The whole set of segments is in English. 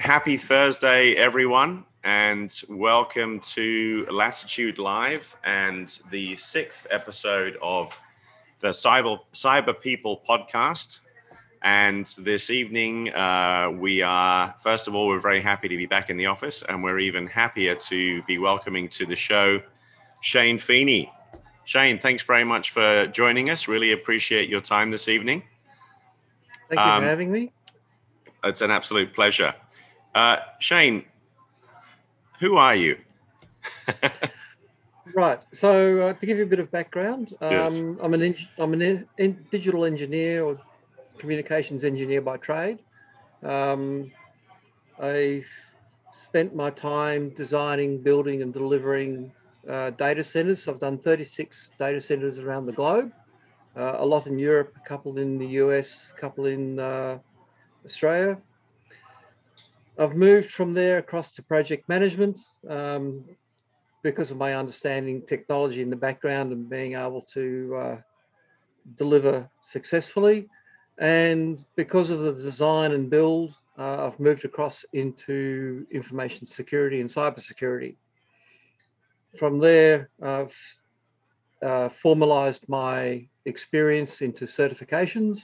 happy Thursday, everyone, and welcome to Latitude Live and the sixth episode of the Cyber, Cyber People podcast. And this evening, uh, we are, first of all, we're very happy to be back in the office, and we're even happier to be welcoming to the show Shane Feeney. Shane, thanks very much for joining us. Really appreciate your time this evening. Thank you um, for having me. It's an absolute pleasure. Uh, Shane, who are you? right. So uh, to give you a bit of background, um, yes. I'm an I'm an in, digital engineer or communications engineer by trade. Um, I spent my time designing, building, and delivering uh, data centers. I've done 36 data centers around the globe, uh, a lot in Europe, a couple in the US, a couple in uh, Australia. I've moved from there across to project management um, because of my understanding technology in the background and being able to uh, deliver successfully. And because of the design and build, uh, I've moved across into information security and cybersecurity. From there, I've uh, formalized my experience into certifications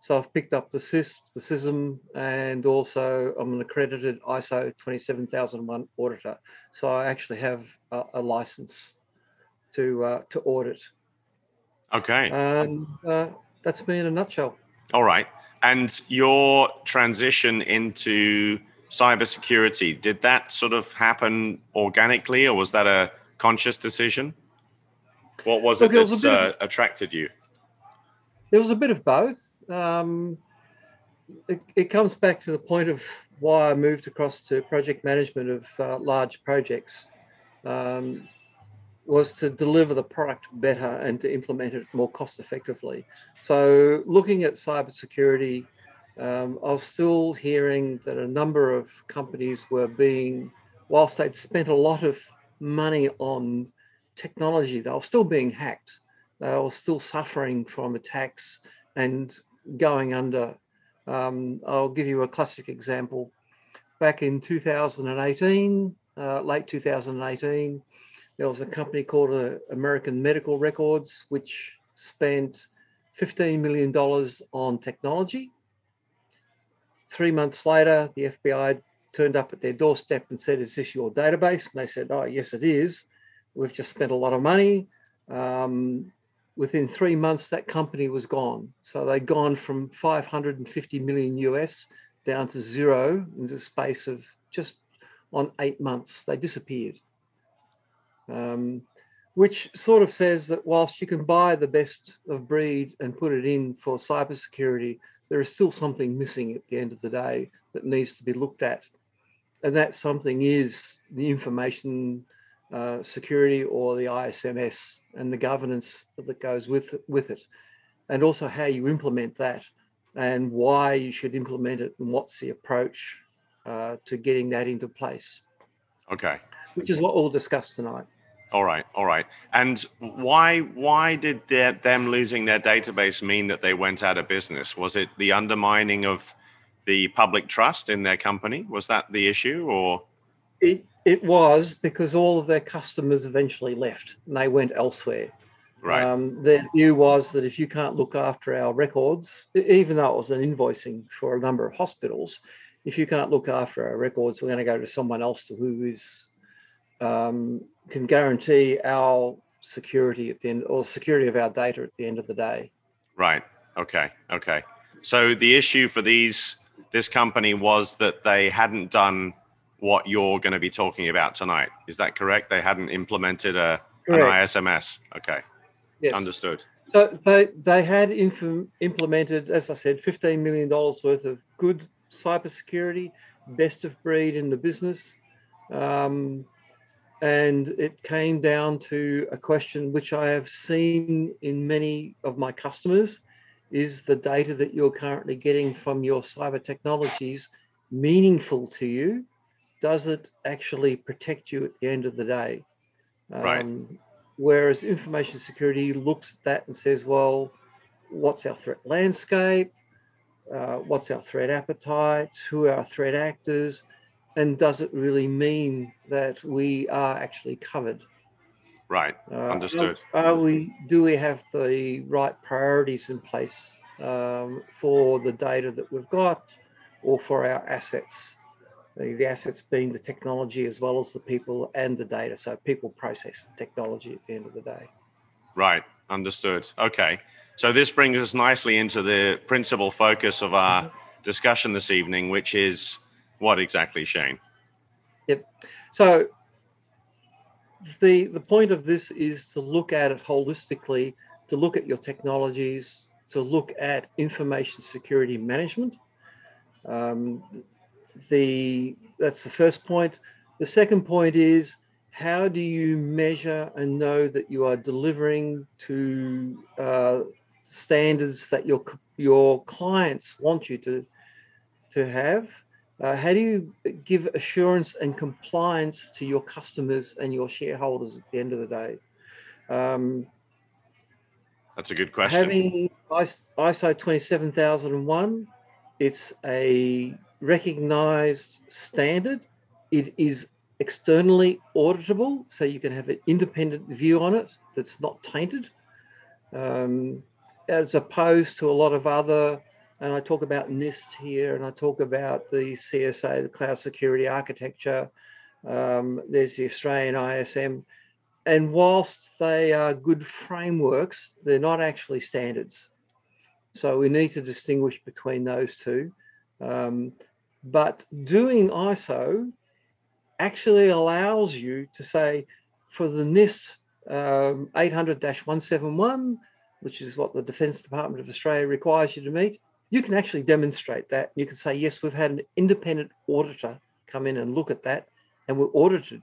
so I've picked up the CISSP, the CISM, and also I'm an accredited ISO 27001 auditor. So I actually have a, a license to uh, to audit. Okay. And uh, that's me in a nutshell. All right. And your transition into cybersecurity, did that sort of happen organically or was that a conscious decision? What was Look, it that uh, of, attracted you? There was a bit of both um, it, it, comes back to the point of why I moved across to project management of uh, large projects. Um, was to deliver the product better and to implement it more cost effectively. So, looking at cybersecurity, um, I was still hearing that a number of companies were being, whilst they'd spent a lot of money on technology, they were still being hacked. They were still suffering from attacks and going under. Um, I'll give you a classic example. Back in 2018, uh, late 2018, there was a company called uh, American Medical Records, which spent $15 million on technology. Three months later, the FBI turned up at their doorstep and said, Is this your database? And they said, Oh, yes, it is. We've just spent a lot of money. Um, within three months, that company was gone. So they'd gone from 550 million US down to zero in the space of just on eight months. They disappeared. Um, which sort of says that whilst you can buy the best of breed and put it in for cybersecurity, there is still something missing at the end of the day that needs to be looked at. And that something is the information uh, security or the ISMS and the governance that goes with with it, and also how you implement that and why you should implement it and what's the approach uh, to getting that into place. Okay. Which is what we'll discuss tonight. All right, all right. And why why did their, them losing their database mean that they went out of business? Was it the undermining of the public trust in their company? Was that the issue, or? It it was because all of their customers eventually left and they went elsewhere. Right. Um, their view was that if you can't look after our records, even though it was an invoicing for a number of hospitals, if you can't look after our records, we're going to go to someone else who is um, can guarantee our security at the end or security of our data at the end of the day. Right. Okay. Okay. So the issue for these this company was that they hadn't done what you're going to be talking about tonight. Is that correct? They hadn't implemented a, an ISMS. Okay. Yes. Understood. So they, they had inf- implemented, as I said, $15 million worth of good cybersecurity, best of breed in the business. Um, and it came down to a question which I have seen in many of my customers is the data that you're currently getting from your cyber technologies meaningful to you does it actually protect you at the end of the day? Um, right. Whereas information security looks at that and says, well, what's our threat landscape? Uh, what's our threat appetite? Who are our threat actors? and does it really mean that we are actually covered? Right. Uh, Understood. Are, are we? Do we have the right priorities in place um, for the data that we've got, or for our assets? The, the assets being the technology as well as the people and the data. So people, process, and technology at the end of the day. Right. Understood. Okay. So this brings us nicely into the principal focus of our Mm-hmm. discussion this evening, which is what exactly, Shane? Yep. So the the point of this is to look at it holistically, to look at your technologies, to look at information security management. Um, the that's the first point. The second point is how do you measure and know that you are delivering to uh, standards that your your clients want you to to have? Uh, how do you give assurance and compliance to your customers and your shareholders at the end of the day? Um, That's a good question. having ISO 27001, it's a recognized standard. It is externally auditable, so you can have an independent view on it that's not tainted, um, as opposed to a lot of other and I talk about NIST here, and I talk about the CSA, the Cloud Security Architecture. Um, there's the Australian ISM. And whilst they are good frameworks, they're not actually standards. So we need to distinguish between those two. Um, but doing ISO actually allows you to say for the NIST um, 800 171, which is what the Defence Department of Australia requires you to meet, you can actually demonstrate that. You can say, yes, we've had an independent auditor come in and look at that, and we're audited.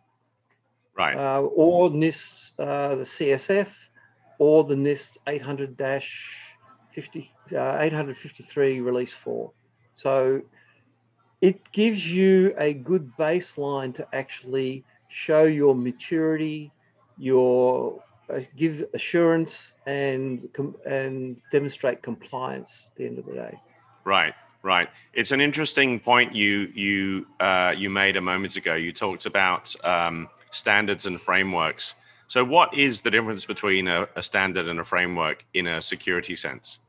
Right. Uh, or NIST, uh, the CSF, or the NIST 800 50, uh, 853 release 4. So it gives you a good baseline to actually show your maturity, your uh, give assurance and and demonstrate compliance at the end of the day. Right, right. It's an interesting point you you uh, you made a moment ago. You talked about um, standards and frameworks. So, what is the difference between a, a standard and a framework in a security sense?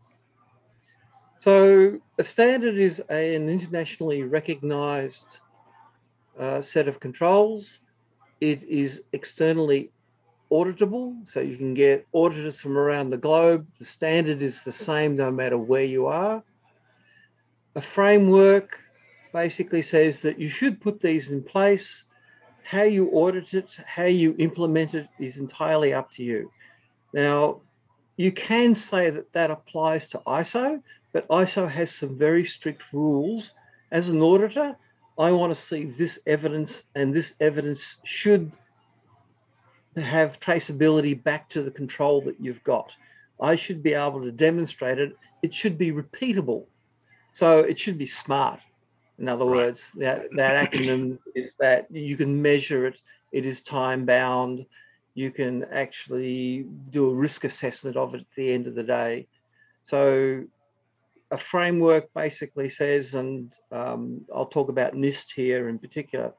So, a standard is a, an internationally recognized uh, set of controls. It is externally auditable, so you can get auditors from around the globe. The standard is the same no matter where you are. A framework basically says that you should put these in place. How you audit it, how you implement it is entirely up to you. Now, you can say that that applies to ISO, but ISO has some very strict rules. As an auditor, I want to see this evidence, and this evidence should have traceability back to the control that you've got. I should be able to demonstrate it. It should be repeatable. So it should be smart. In other Right. words, that, that acronym is that you can measure it, it is time bound, you can actually do a risk assessment of it at the end of the day. So a framework basically says, and um, I'll talk about NIST here in particular,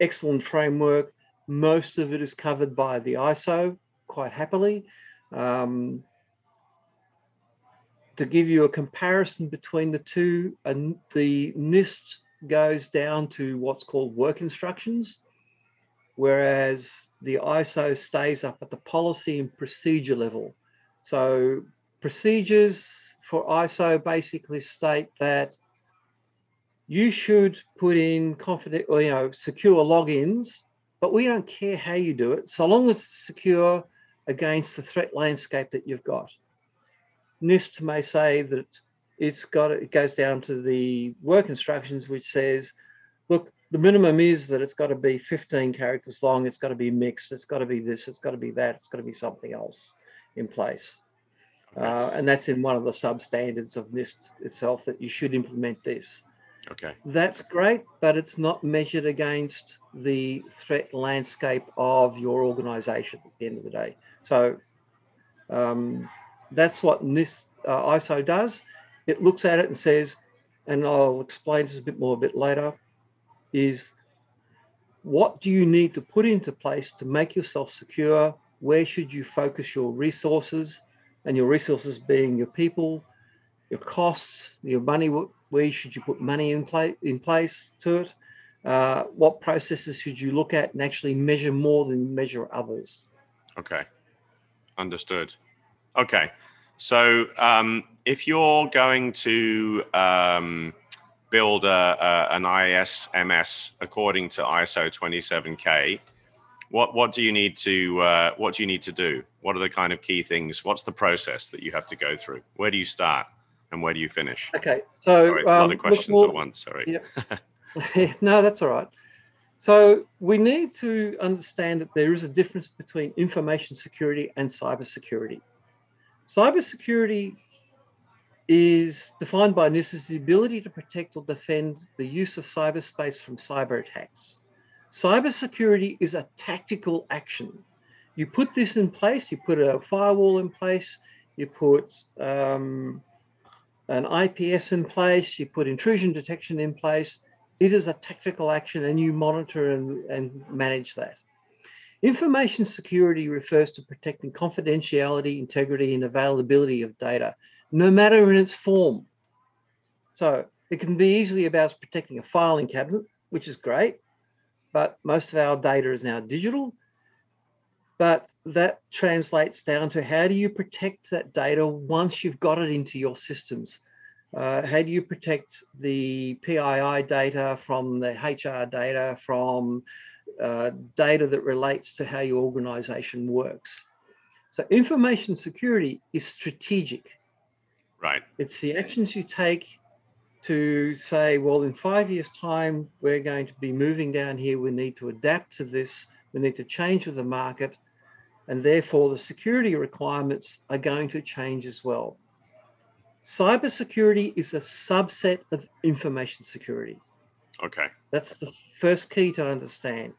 excellent framework. Most of it is covered by the ISO quite happily. Um, to give you a comparison between the two, and the NIST goes down to what's called work instructions, whereas the ISO stays up at the policy and procedure level. So procedures for ISO basically state that you should put in confident you know secure logins, but we don't care how you do it, so long as it's secure against the threat landscape that you've got. NIST may say that it's got it goes down to the work instructions, which says, look, the minimum is that it's got to be 15 characters long, it's got to be mixed, it's got to be this, it's got to be that, it's got to be something else in place. Uh, and that's in one of the substandards of NIST itself that you should implement this. Okay. That's great, but it's not measured against the threat landscape of your organization at the end of the day. So um, that's what NIST uh, ISO does. It looks at it and says, and I'll explain this a bit more a bit later. is what do you need to put into place to make yourself secure? Where should you focus your resources? And your resources being your people, your costs, your money. Where should you put money in place in place to it? Uh, what processes should you look at and actually measure more than measure others? Okay, understood. Okay, so um, if you're going to um, build a, a, an ISMS according to ISO 27K, what what do you need to uh, what do you need to do? What are the kind of key things? What's the process that you have to go through? Where do you start and where do you finish? Okay, so Sorry, a lot of um, questions look, at once. Sorry. Yeah. no, that's all right. So we need to understand that there is a difference between information security and cybersecurity. Cybersecurity is defined by this as the ability to protect or defend the use of cyberspace from cyber attacks. Cybersecurity is a tactical action. You put this in place, you put a firewall in place, you put um, an IPS in place, you put intrusion detection in place. It is a tactical action and you monitor and, and manage that. Information security refers to protecting confidentiality, integrity, and availability of data no matter in its form. So it can be easily about protecting a filing cabinet, which is great, but most of our data is now digital. But that translates down to how do you protect that data once you've got it into your systems? Uh, how do you protect the PII data from the HR data, from uh, data that relates to how your organization works? So information security is strategic. Right. It's the actions you take to say, well, in five years' time, we're going to be moving down here. We need to adapt to this. We need to change with the market. And therefore, the security requirements are going to change as well. Cybersecurity is a subset of information security. Okay. That's the first key to understand.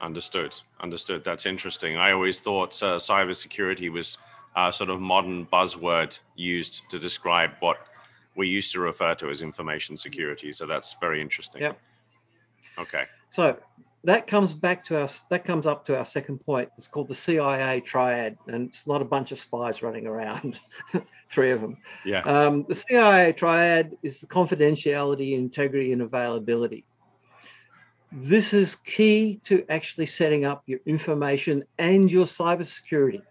Understood. Understood. That's interesting. I always thought uh, cybersecurity was uh, sort of modern buzzword used to describe what we used to refer to as information security. So that's very interesting. Yep. Okay. So that comes back to us. That comes up to our second point. It's called the CIA triad, and it's not a bunch of spies running around. Three of them. Yeah. Um, the CIA triad is the confidentiality, integrity, and availability. This is key to actually setting up your information and your cybersecurity.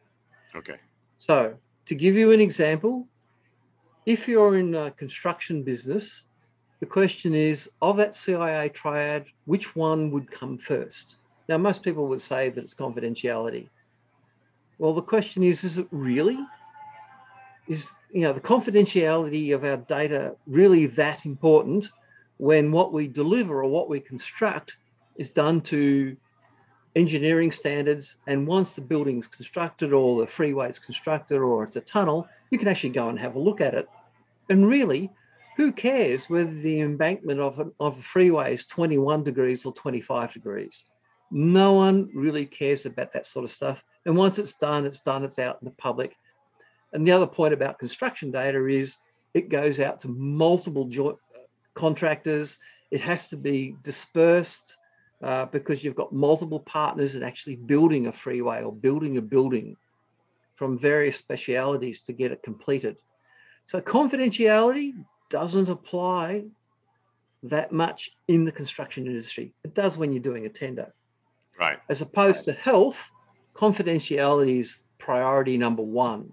Okay. So, to give you an example, if you're in a construction business, the question is of that CIA triad, which one would come first? Now, most people would say that it's confidentiality. Well, the question is is it really? Is you know the confidentiality of our data really that important when what we deliver or what we construct is done to engineering standards. And once the building's constructed or the freeway's constructed or it's a tunnel, you can actually go and have a look at it. And really, who cares whether the embankment of a, of a freeway is 21 degrees or 25 degrees? No one really cares about that sort of stuff. And once it's done, it's done, it's out in the public. And the other point about construction data is it goes out to multiple jo- contractors. It has to be dispersed uh, because you've got multiple partners in actually building a freeway or building a building from various specialities to get it completed. So confidentiality doesn't apply that much in the construction industry. It does when you're doing a tender. Right. As opposed to health, confidentiality is priority number one.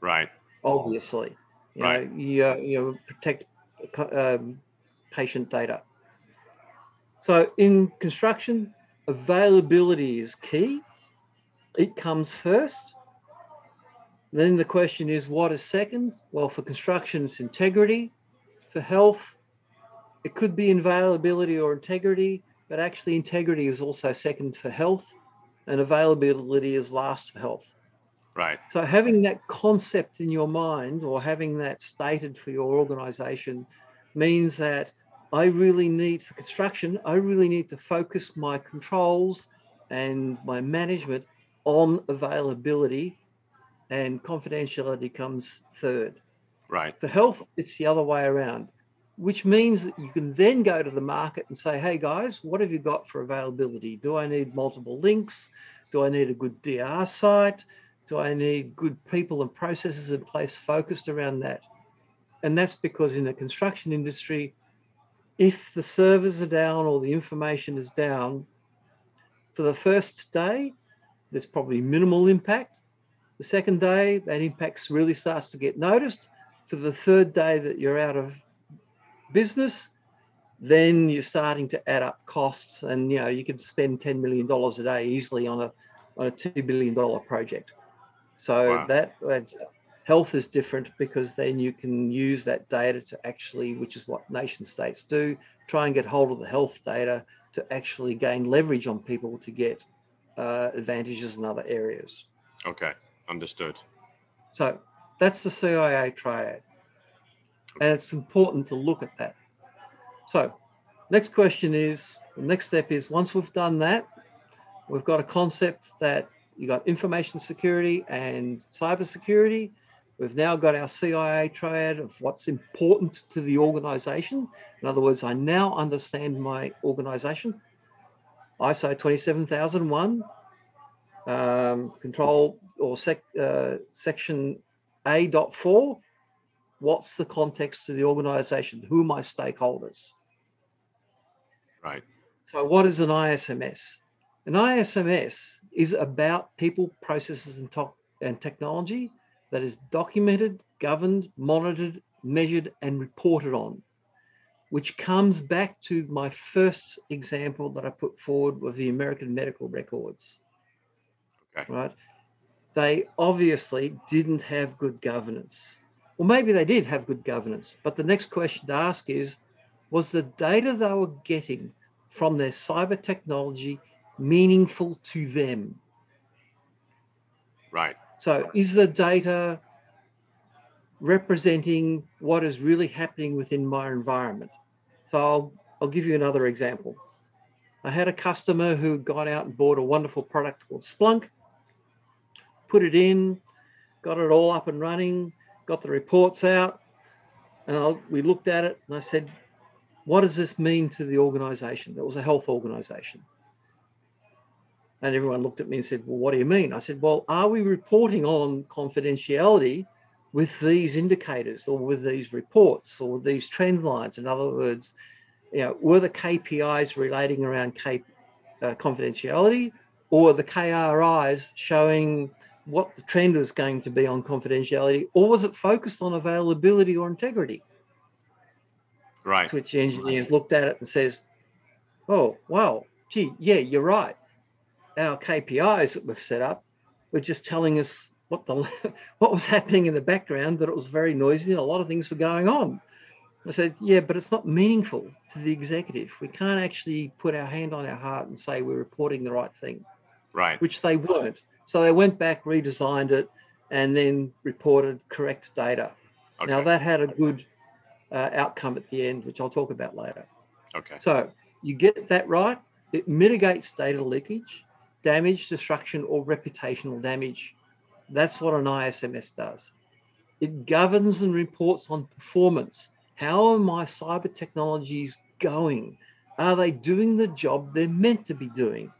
Right. Obviously, you right. know, you, you protect um, patient data. So in construction, availability is key. It comes first. Then the question is, what is second? Well, for construction, it's integrity. For health, it could be availability or integrity, but actually integrity is also second for health and availability is last for health. Right. So having that concept in your mind or having that stated for your organization means that I really need for construction, I really need to focus my controls and my management on availability and confidentiality comes third. Right. For health, it's the other way around. which means that you can then go to the market and say, hey guys, what have you got for availability? Do I need multiple links? Do I need a good DR site? Do I need good people and processes in place focused around that? And that's because in the construction industry, if the servers are down or the information is down, for the first day, there's probably minimal impact. The second day, that impact really starts to get noticed. For the third day that you're out of business, then you're starting to add up costs, and you know you could spend ten million dollars a day easily on a on a two billion dollar project. So wow. that health is different because then you can use that data to actually, which is what nation states do, try and get hold of the health data to actually gain leverage on people to get uh, advantages in other areas. Okay, understood. So that's the CIA triad. And it's important to look at that. So, next question is the next step is once we've done that, we've got a concept that you got information security and cyber security. We've now got our CIA triad of what's important to the organization. In other words, I now understand my organization. ISO 27001, um, control or sec, uh, section A.4 what's the context to the organization? Who are my stakeholders? Right. So, what is an ISMS? An ISMS is about people, processes, and, to- and technology that is documented, governed, monitored, measured, and reported on, which comes back to my first example that I put forward with the American medical records. Okay. Right. They obviously didn't have good governance. Well, maybe they did have good governance, but the next question to ask is was the data they were getting from their cyber technology meaningful to them? Right. So, is the data representing what is really happening within my environment? So, I'll, I'll give you another example. I had a customer who got out and bought a wonderful product called Splunk, put it in, got it all up and running, got the reports out, and I, we looked at it, and I said, "What does this mean to the organisation?" It was a health organisation, and everyone looked at me and said, "Well, what do you mean?" I said, "Well, are we reporting on confidentiality with these indicators, or with these reports, or these trend lines?" In other words, you know, were the KPIs relating around K, uh, confidentiality, or the KRIs showing what the trend was going to be on confidentiality, or was it focused on availability or integrity? Right. Which engineers looked at it and says, "Oh, wow, gee, yeah, you're right. Our KPIs that we've set up were just telling us what the what was happening in the background, that it was very noisy and a lot of things were going on." I said, "Yeah, but it's not meaningful to the executive. We can't actually put our hand on our heart and say we're reporting the right thing." Right. Which they weren't. So they went back, redesigned it, and then reported correct data. Okay. Now that had a good uh, outcome at the end, which I'll talk about later. Okay. So you get that right, it mitigates data leakage, damage, destruction, or reputational damage. That's what an ISMS does. It governs and reports on performance. How are my cyber technologies going? Are they doing the job they're meant to be doing?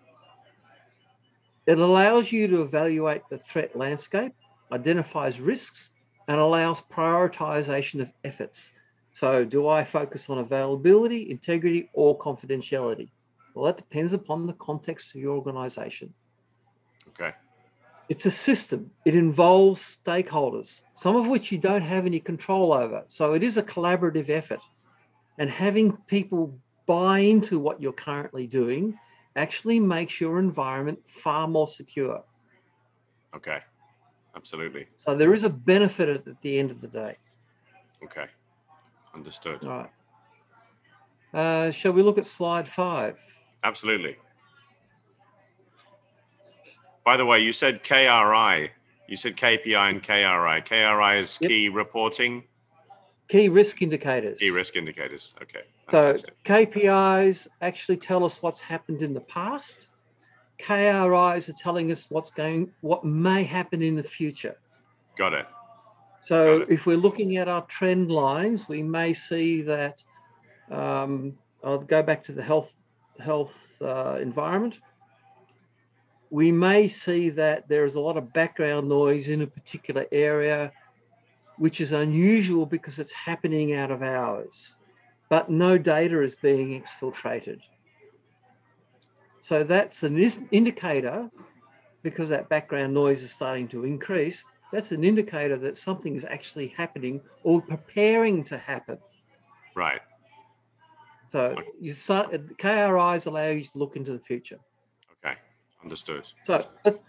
It allows you to evaluate the threat landscape, identifies risks, and allows prioritization of efforts. So, do I focus on availability, integrity, or confidentiality? Well, that depends upon the context of your organization. Okay. It's a system, it involves stakeholders, some of which you don't have any control over. So, it is a collaborative effort. And having people buy into what you're currently doing actually makes your environment far more secure. Okay, absolutely. So there is a benefit at the end of the day. Okay, understood. All right. Uh, shall we look at slide five? Absolutely. By the way, you said KRI. You said KPI and KRI. KRI is yep. key reporting. Key risk indicators. Key risk indicators. Okay. Fantastic. So KPIs actually tell us what's happened in the past. KRIs are telling us what's going, what may happen in the future. Got it. So Got it. if we're looking at our trend lines, we may see that. Um, I'll go back to the health health uh, environment. We may see that there is a lot of background noise in a particular area, which is unusual because it's happening out of hours, but no data is being exfiltrated. So that's an indicator because that background noise is starting to increase. That's an indicator that something is actually happening or preparing to happen. Right. So you start KRIs allow you to look into the future. Okay. Understood. So let's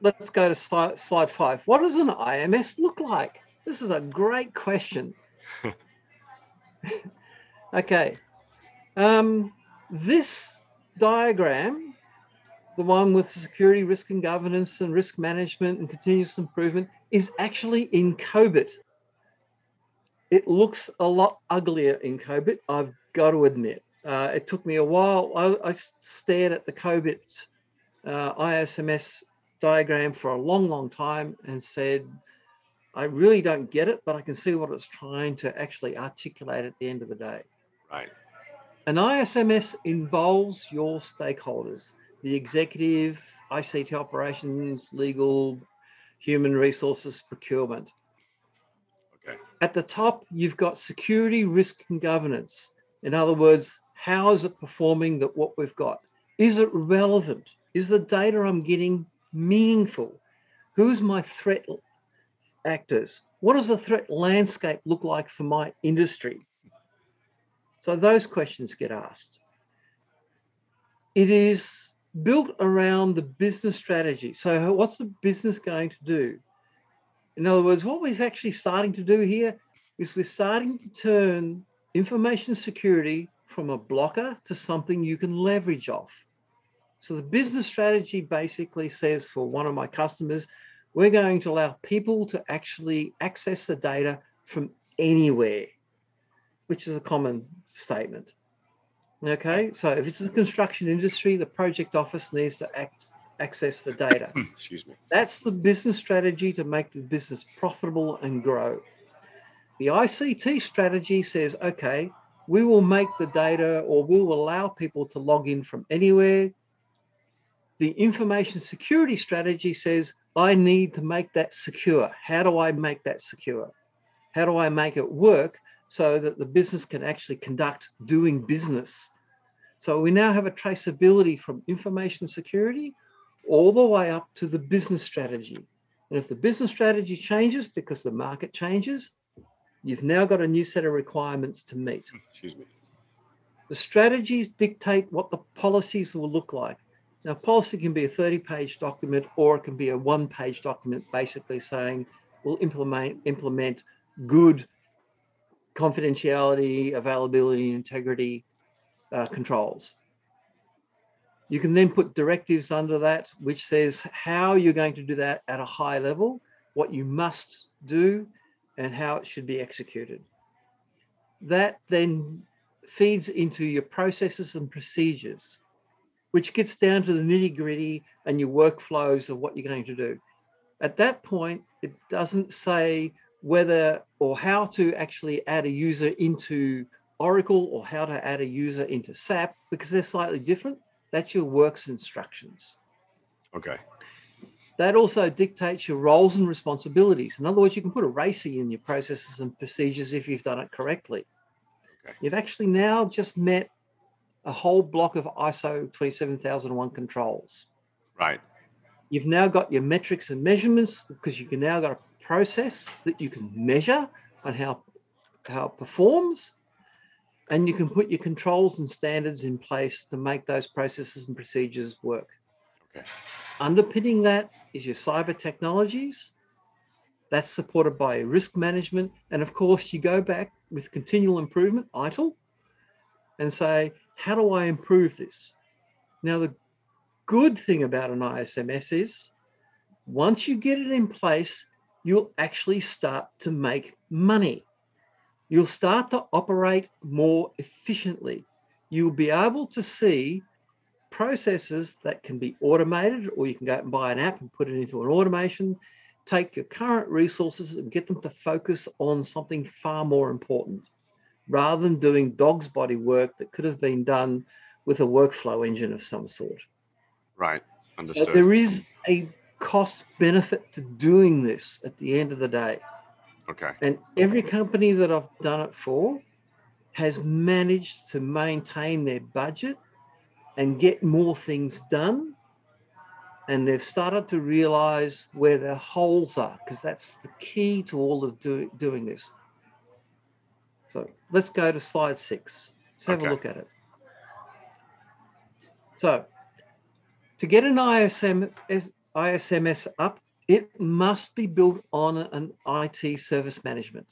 let's go to slide, slide five. What does an IMS look like? This is a great question. okay. Um, this diagram, the one with security, risk and governance and risk management and continuous improvement, is actually in COBIT. It looks a lot uglier in COBIT, I've got to admit. Uh, it took me a while. I, I stared at the COBIT uh, ISMS diagram for a long, long time and said, I really don't get it, but I can see what it's trying to actually articulate at the end of the day. Right. An ISMS involves your stakeholders, the executive, ICT operations, legal, human resources, procurement. Okay. At the top, you've got security, risk, and governance. In other words, how is it performing that what we've got? Is it relevant? Is the data I'm getting meaningful? Who's my threat actors? What does the threat landscape look like for my industry? So those questions get asked. It is built around the business strategy. So what's the business going to do? In other words, what we're actually starting to do here is we're starting to turn information security from a blocker to something you can leverage off. So the business strategy basically says for one of my customers, we're going to allow people to actually access the data from anywhere, which is a common statement. Okay, so if it's the construction industry, the project office needs to act, access the data. Excuse me. That's the business strategy to make the business profitable and grow. The ICT strategy says, okay, we will make the data or we will allow people to log in from anywhere. The information security strategy says, I need to make that secure. How do I make that secure? How do I make it work so that the business can actually conduct doing business? So we now have a traceability from information security all the way up to the business strategy. And if the business strategy changes because the market changes, you've now got a new set of requirements to meet. Excuse me. The strategies dictate what the policies will look like. Now, policy can be a 30 page document or it can be a one page document basically saying we'll implement, implement good confidentiality, availability, integrity uh, controls. You can then put directives under that, which says how you're going to do that at a high level, what you must do, and how it should be executed. That then feeds into your processes and procedures, which gets down to the nitty gritty and your workflows of what you're going to do. At that point, it doesn't say whether or how to actually add a user into Oracle or how to add a user into SAP because they're slightly different. That's your works instructions. Okay. That also dictates your roles and responsibilities. In other words, you can put a RACI in your processes and procedures if you've done it correctly. Okay. You've actually now just met a whole block of ISO 27001 controls. Right. You've now got your metrics and measurements because you can now got a process that you can measure on how how it performs and you can put your controls and standards in place to make those processes and procedures work. Okay. Underpinning that is your cyber technologies. That's supported by risk management. And of course, you go back with continual improvement, ITIL, and say, how do I improve this? Now, the good thing about an ISMS is once you get it in place, you'll actually start to make money you'll start to operate more efficiently. You'll be able to see processes that can be automated, or you can go out and buy an app and put it into an automation. take your current resources and get them to focus on something far more important rather than doing dog's body work that could have been done with a workflow engine of some sort. Right. Understood. So there is a cost benefit to doing this at the end of the day. Okay. And every company that I've done it for has managed to maintain their budget and get more things done. And they've started to realize where their holes are, because that's the key to all of do, doing this. So let's go to slide six. Let's have Okay. a look at it. So to get an ISM, ISMS up, it must be built on an IT service management.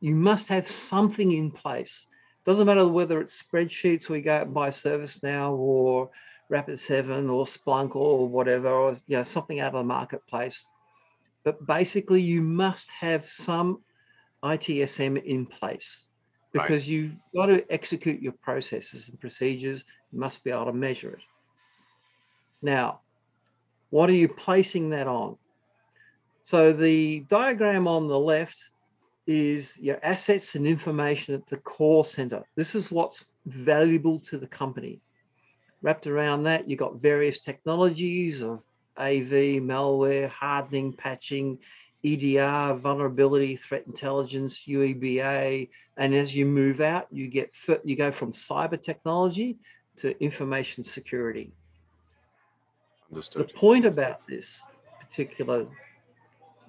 You must have something in place. Doesn't matter whether it's spreadsheets or you go out and buy ServiceNow or Rapid7 or Splunk or whatever, or you know, something out of the marketplace. But basically, you must have some ITSM in place Right. because you've got to execute your processes and procedures. You must be able to measure it. Now, what are you placing that on? So the diagram on the left is your assets and information at the core center. This is what's valuable to the company. Wrapped around that, you've got various technologies of AV, malware, hardening, patching, EDR, vulnerability, threat intelligence, UEBA, and as you move out, you get you go from cyber technology to information security. Understood. The point about this particular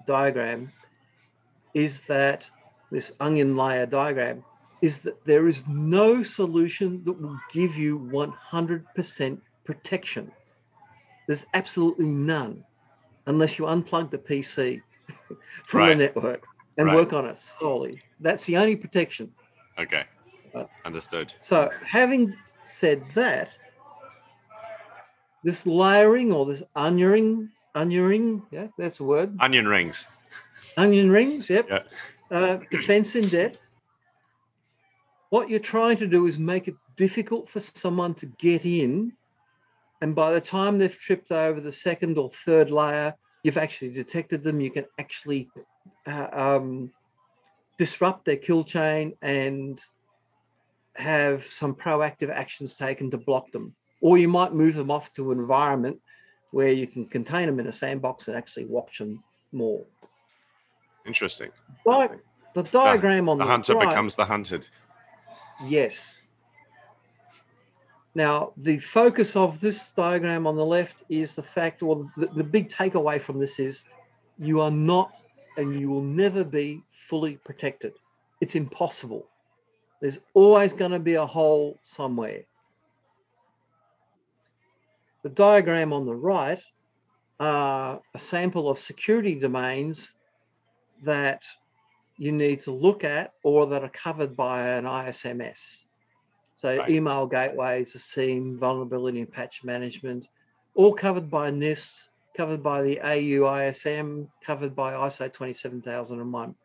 diagram is that this onion layer diagram is that there is no solution that will give you 100% protection. There's absolutely none unless you unplug the PC from Right. the network and Right. work on it solely. That's the only protection. Okay. Uh, Understood. So, having said that, this layering or this onioning, onioning, yeah, that's a word. Onion rings. Onion rings, yep. Yeah. Uh, defense in depth. What you're trying to do is make it difficult for someone to get in. And by the time they've tripped over the second or third layer, you've actually detected them. You can actually uh, um, disrupt their kill chain and have some proactive actions taken to block them. Or you might move them off to an environment where you can contain them in a sandbox and actually watch them more. Interesting. Di- the diagram on The the, hunter right, becomes the hunted. yes. Now, the focus of this diagram on the left is the fact, or the, the big takeaway from this is you are not and you will never be fully protected. It's impossible. There's always going to be a hole somewhere. The diagram on the right are a sample of security domains that you need to look at or that are covered by an ISMS. So Right. email gateways, a SIEM, vulnerability and patch management, all covered by NIST, covered by the AUISM, covered by ISO 27001.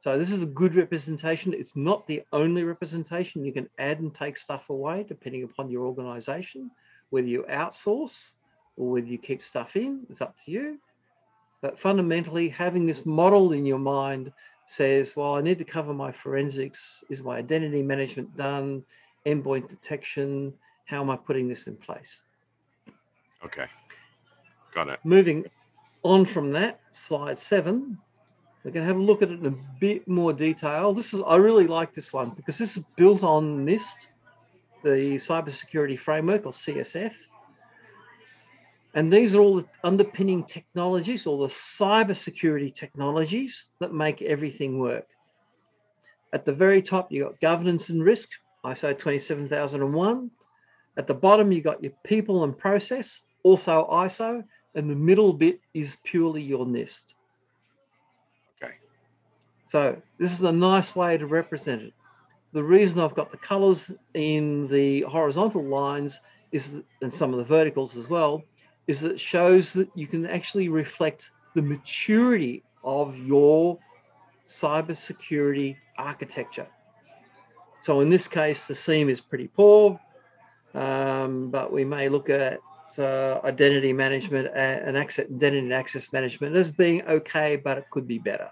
So this is a good representation. It's not the only representation. You can add and take stuff away depending upon your organization, whether you outsource or whether you keep stuff in, it's up to you. But fundamentally, having this model in your mind says, well, I need to cover my forensics. Is my identity management done? Endpoint detection? How am I putting this in place? Okay. Got it. Moving on from that, slide seven, we're going to have a look at it in a bit more detail. This is, I really like this one because this is built on NIST, the Cybersecurity Framework or CSF. And these are all the underpinning technologies all the cybersecurity technologies that make everything work. At the very top, you've got governance and risk, ISO 27001. At the bottom, you've got your people and process, also ISO, and the middle bit is purely your NIST. Okay. So this is a nice way to represent it. The reason I've got the colors in the horizontal lines is, and some of the verticals as well, is that it shows that you can actually reflect the maturity of your cybersecurity architecture. So in this case, the SIEM is pretty poor, um, but we may look at uh, identity management and, access, identity and access management as being okay, but it could be better.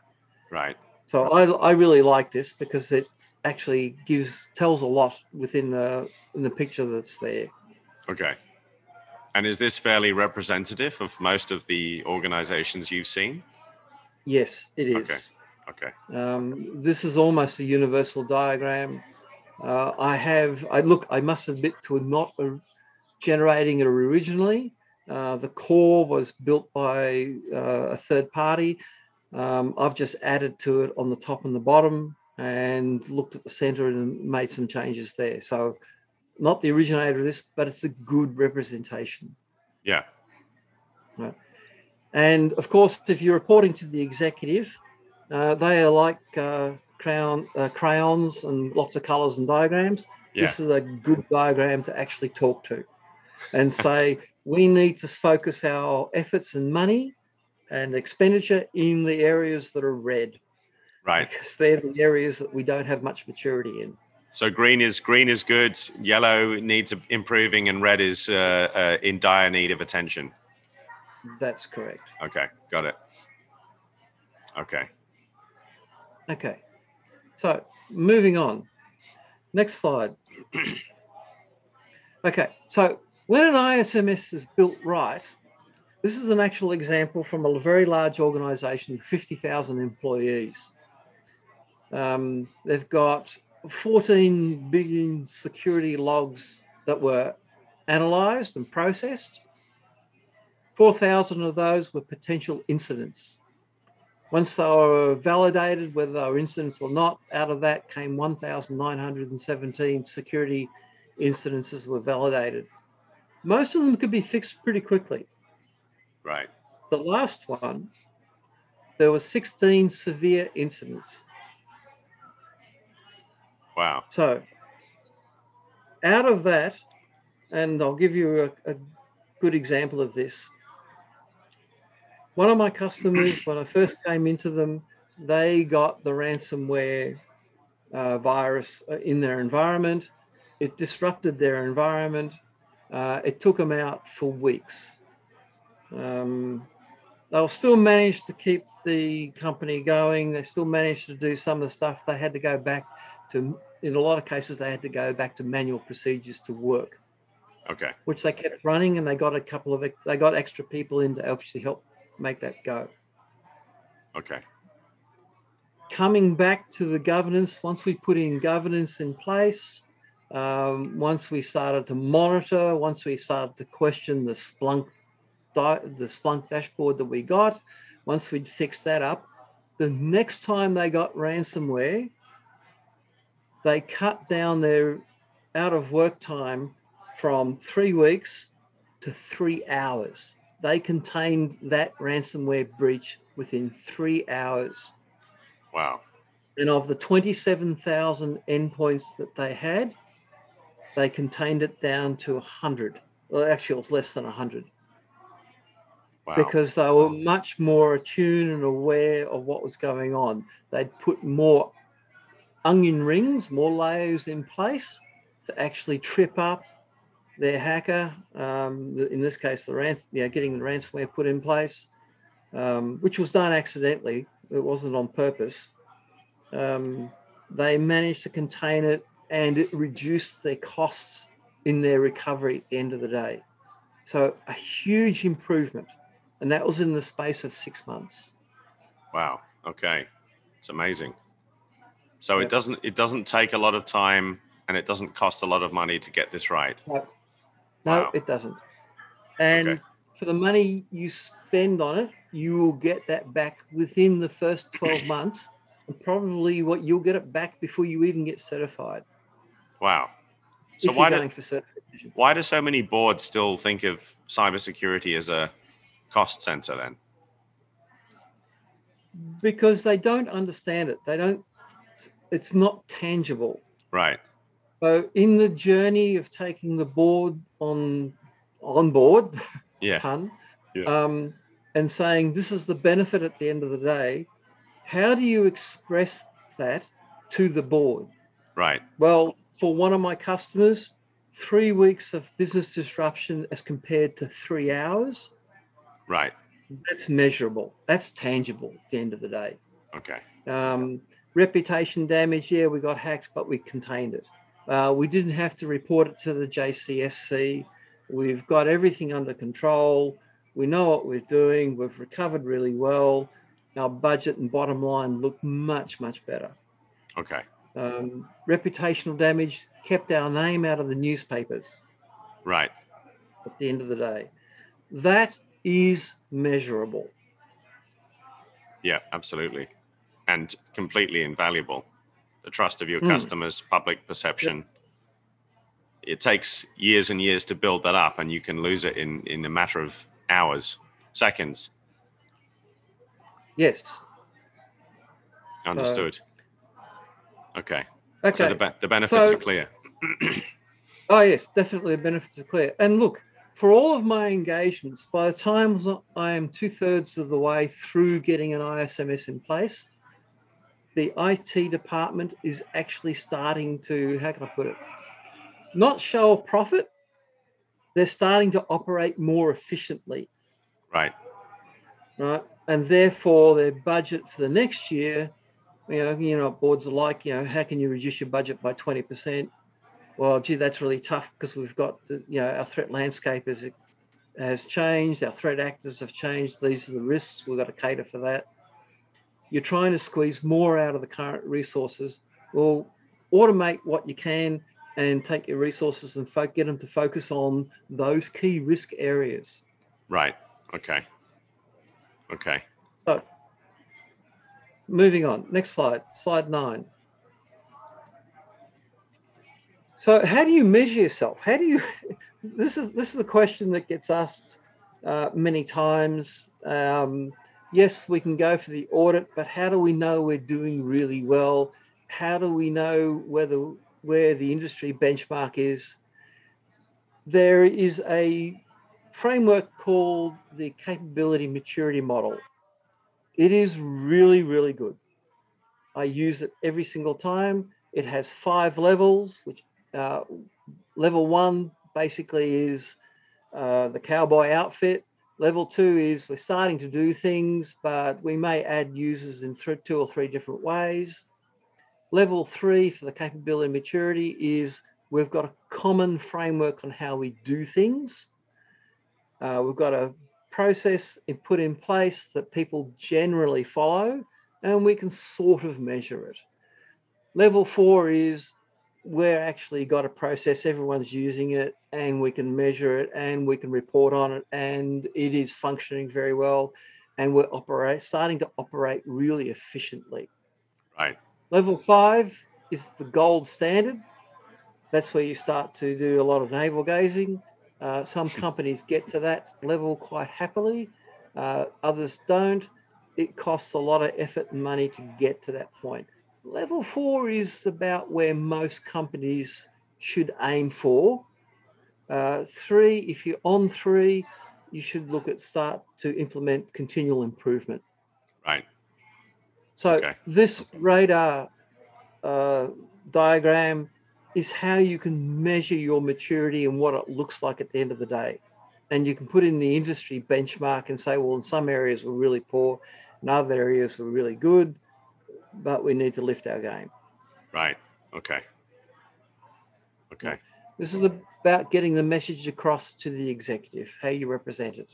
Right. So I, I really like this because it actually gives tells a lot within the in the picture that's there. Okay. And is this fairly representative of most of the organizations you've seen? Yes, it is. Okay. Okay. Um, this is almost a universal diagram. Uh, I have, I look, I must admit to not uh, generating it originally. Uh, the core was built by uh, a third party. Um, I've just added to it on the top and the bottom and looked at the center and made some changes there. So, not the originator of this, but it's a good representation. Yeah. Right. And of course, if you're reporting to the executive, uh, they are like uh, crown, uh, crayons and lots of colors and diagrams. Yeah. This is a good diagram to actually talk to and say, we need to focus our efforts and money and expenditure in the areas that are red Right. because they're the areas that we don't have much maturity in. So green is green is good. Yellow needs improving, and red is uh, uh, in dire need of attention. That's correct. Okay, got it. Okay. Okay. So moving on. Next slide. okay. So when an ISMS is built right, this is an actual example from a very large organization, 50,000 employees. Um, they've got 14 billion security logs that were analyzed and processed. 4,000 of those were potential incidents. Once they were validated, whether they were incidents or not, out of that came 1,917 security incidences were validated. Most of them could be fixed pretty quickly. Right. The last one, there were 16 severe incidents. Wow. So, out of that, and I'll give you a, a good example of this. One of my customers, when I first came into them, they got the ransomware uh, virus uh, in their environment. It disrupted their environment. Uh, it took them out for weeks. Um, they'll still manage to keep the company going. They still managed to do some of the stuff. They had to go back to, in a lot of cases, they had to go back to manual procedures to work, Okay. which they kept running, and they got a couple of they got extra people in to actually help make that go. Okay. Coming back to the governance, once we put in governance in place, um, once we started to monitor, once we started to question the Splunk di- the Splunk dashboard that we got, once we'd fixed that up, the next time they got ransomware, they cut down their out of work time from three weeks to three hours. They contained that ransomware breach within three hours. Wow. And of the 27,000 endpoints that they had, they contained it down to 100. Well, actually, it was less than 100 Wow. because they were much more attuned and aware of what was going on. They'd put more onion rings, more layers in place to actually trip up their hacker. Um, in this case, the rans- you know, getting the ransomware put in place, um, which was done accidentally. It wasn't on purpose. Um, they managed to contain it, and it reduced their costs in their recovery at the end of the day. So a huge improvement, and that was in the space of six months. Wow. Okay. It's amazing. So it doesn't it doesn't take a lot of time and it doesn't cost a lot of money to get this right. No, Wow. it doesn't. And Okay. for the money you spend on it, you will get that back within the first 12 months, and probably what you'll get it back before you even get certified. Wow. So why do why do so many boards still think of cybersecurity as a cost center then? Because they don't understand it. They don't. It's not tangible. Right. So in the journey of taking the board on on board, Yeah. pun, Yeah. um, and saying this is the benefit at the end of the day, how do you express that to the board? Right. Well, for one of my customers, three weeks of business disruption as compared to three hours, Right. that's measurable. That's tangible at the end of the day. Okay. Um, reputation damage, yeah, we got hacked, but we contained it. Uh, we didn't have to report it to the JCSC. We've got everything under control. We know what we're doing. We've recovered really well. Our budget and bottom line look much, much better. Okay. Um, reputational damage kept our name out of the newspapers Right. at the end of the day. That is measurable. Yeah, absolutely. And completely invaluable. The trust of your Mm. customers, public perception. It takes years and years to build that up, and you can lose it in, in a matter of hours, seconds. Yes. Understood. okay. Okay. So the, the benefits So- are clear. Oh yes, definitely the benefits are clear. And look, for all of my engagements, by the time I am two thirds of the way through getting an ISMS in place, the IT department is actually starting to, how can I put it, not show a profit. They're starting to operate more efficiently, Right. right? And therefore, their budget for the next year, you know, you know, boards are like, you know, how can you reduce your budget by 20%? well, gee, that's really tough because we've got, the, you know, our threat landscape has, has changed, our threat actors have changed. These are the risks. We've got to cater for that. You're trying to squeeze more out of the current resources. Well, automate what you can and take your resources and fo- get them to focus on those key risk areas. Right. Okay. Okay. So, moving on. Next slide, slide nine. So, how do you measure yourself? How do you? This is this is a question that gets asked uh, many times. Um, yes, we can go for the audit, but how do we know we're doing really well? How do we know whether where the industry benchmark is? There is a framework called the capability maturity model. It is really, really good. I use it every single time. It has five levels, which uh, level one basically is uh, the cowboy outfit. Level two is we're starting to do things, but we may add users in th- two or three different ways. Level three for the capability maturity is we've got a common framework on how we do things. Uh, we've got a process put in place that people generally follow, and we can sort of measure it. Level four is we're actually got a process, everyone's using it, and we can measure it and we can report on it, and it is functioning very well, and we're operate starting to operate really efficiently. Right. Level five is the gold standard. That's where you start to do a lot of navel gazing. Uh, some companies get to that level quite happily, uh, others don't. It costs a lot of effort and money to get to that point. Level four is about where most companies should aim for. Uh, three, if you're on three, you should look at start to implement continual improvement. Right. So Okay. this radar uh, diagram is how you can measure your maturity and what it looks like at the end of the day. And you can put in the industry benchmark and say, well, in some areas we're really poor, in other areas we're really good, but we need to lift our game. Right. Okay. Okay. This is about getting the message across to the executive, how you represent it.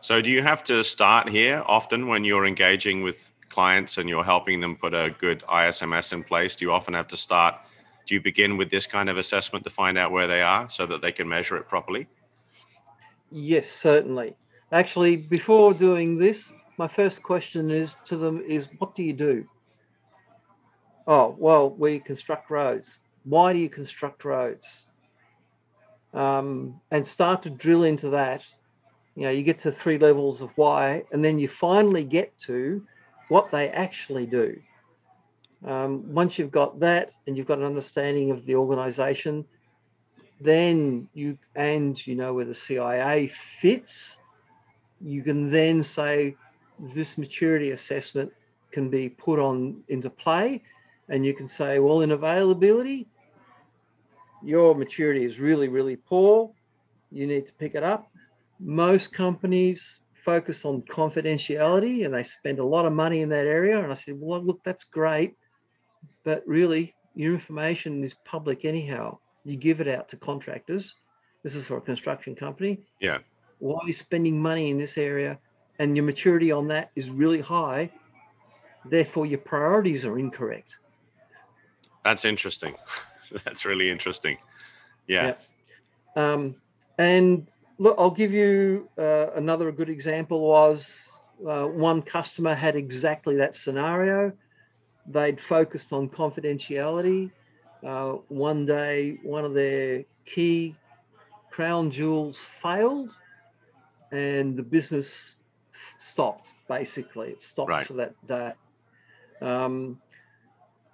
So, do you have to start here often when you're engaging with clients and you're helping them put a good ISMS in place? Do you often have to start? Do you begin with this kind of assessment to find out where they are so that they can measure it properly? Yes, certainly. Actually, before doing this, my first question is to them is what do you do? Oh, well, we construct roads. Why do you construct roads? Um, and start to drill into that. You know, you get to three levels of why, and then you finally get to what they actually do. Um, once you've got that and you've got an understanding of the organization, then you and you know where the CIA fits, you can then say this maturity assessment can be put on into play, and you can say, well, in availability, your maturity is really, really poor. You need to pick it up. Most companies focus on confidentiality and they spend a lot of money in that area. And I said, well, look, that's great. But really, your information is public anyhow. You give it out to contractors. This is for a construction company. Yeah. Why are you spending money in this area? And your maturity on that is really high. Therefore, your priorities are incorrect. That's interesting. That's really interesting. Yeah. yeah. Um, and look, I'll give you uh, another good example was uh, one customer had exactly that scenario. They'd focused on confidentiality. Uh, one day, one of their key crown jewels failed and the business stopped, basically. It stopped right. for that day. Um,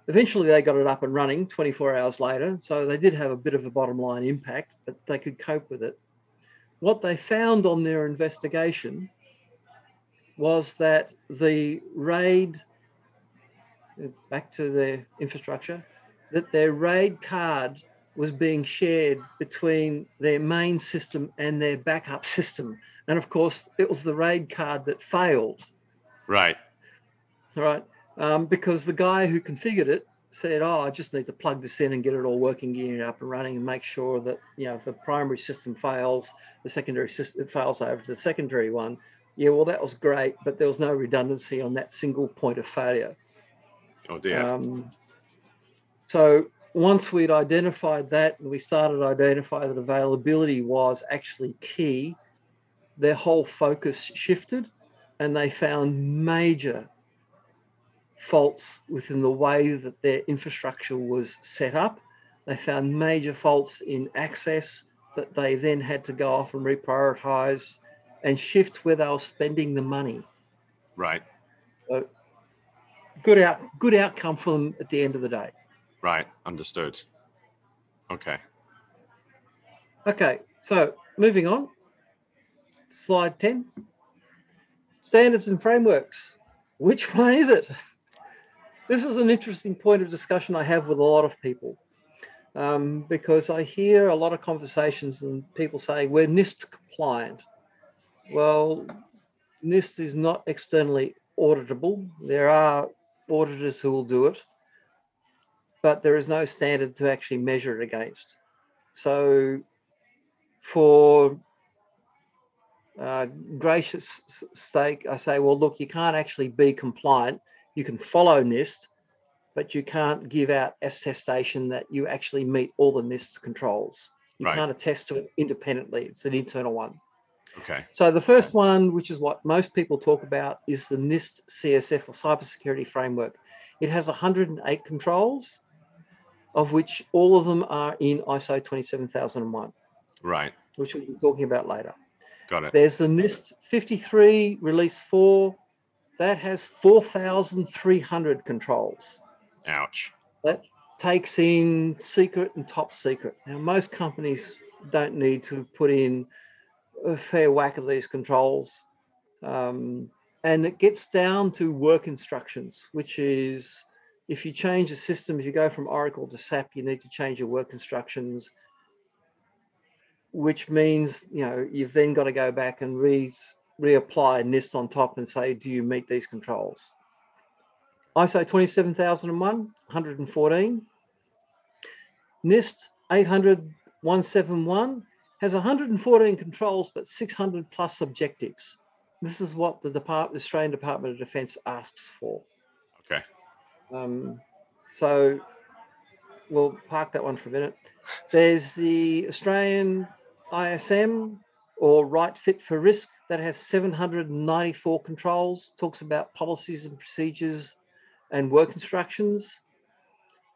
eventually they got it up and running 24 hours later so they did have a bit of a bottom line impact but they could cope with it. What they found on their investigation was that the raid back to their infrastructure that their raid card was being shared between their main system and their backup system. And of course it was the raid card that failed. Right. All right um, because the guy who configured it said, "Oh, I just need to plug this in and get it all working, gearing up and running, and make sure that you know if the primary system fails, the secondary system fails over to the secondary one." Yeah, well, that was great, but there was no redundancy on that single point of failure. Oh dear. Um, so once we'd identified that and we started to identify that availability was actually key, their whole focus shifted and they found major faults within the way that their infrastructure was set up. They found major faults in access that they then had to go off and reprioritize and shift where they were spending the money. Right. So good out good outcome for them at the end of the day. Right. Understood. Okay. Okay. So moving on. Slide 10. Standards and frameworks. Which one is it? This is an interesting point of discussion I have with a lot of people um, because I hear a lot of conversations and people say we're NIST compliant. Well, NIST is not externally auditable. There are auditors who will do it, but there is no standard to actually measure it against. So, for uh, gracious sake, I say, well, look, you can't actually be compliant you can follow NIST, but you can't give out attestation that you actually meet all the NIST controls. You right. can't attest to it independently. It's an internal one. Okay. So the first one, which is what most people talk about, is the NIST CSF or Cybersecurity Framework. It has 108 controls, of which all of them are in ISO 27001. Right. Which we'll be talking about later. Got it. There's the NIST 53 Release 4 that has 4,300 controls. Ouch. That takes in secret and top secret. Now, most companies don't need to put in a fair whack of these controls. Um, and it gets down to work instructions, which is if you change the system, if you go from Oracle to SAP, you need to change your work instructions, which means you know you've then got to go back and read reapply NIST on top and say, do you meet these controls? ISO 27001, 114. NIST 800 171 has 114 controls, but 600 plus objectives. This is what the Department, Australian Department of Defence asks for. Okay. Um, so we'll park that one for a minute. There's the Australian ISM or Right Fit for Risk that has 794 controls, talks about policies and procedures and work instructions.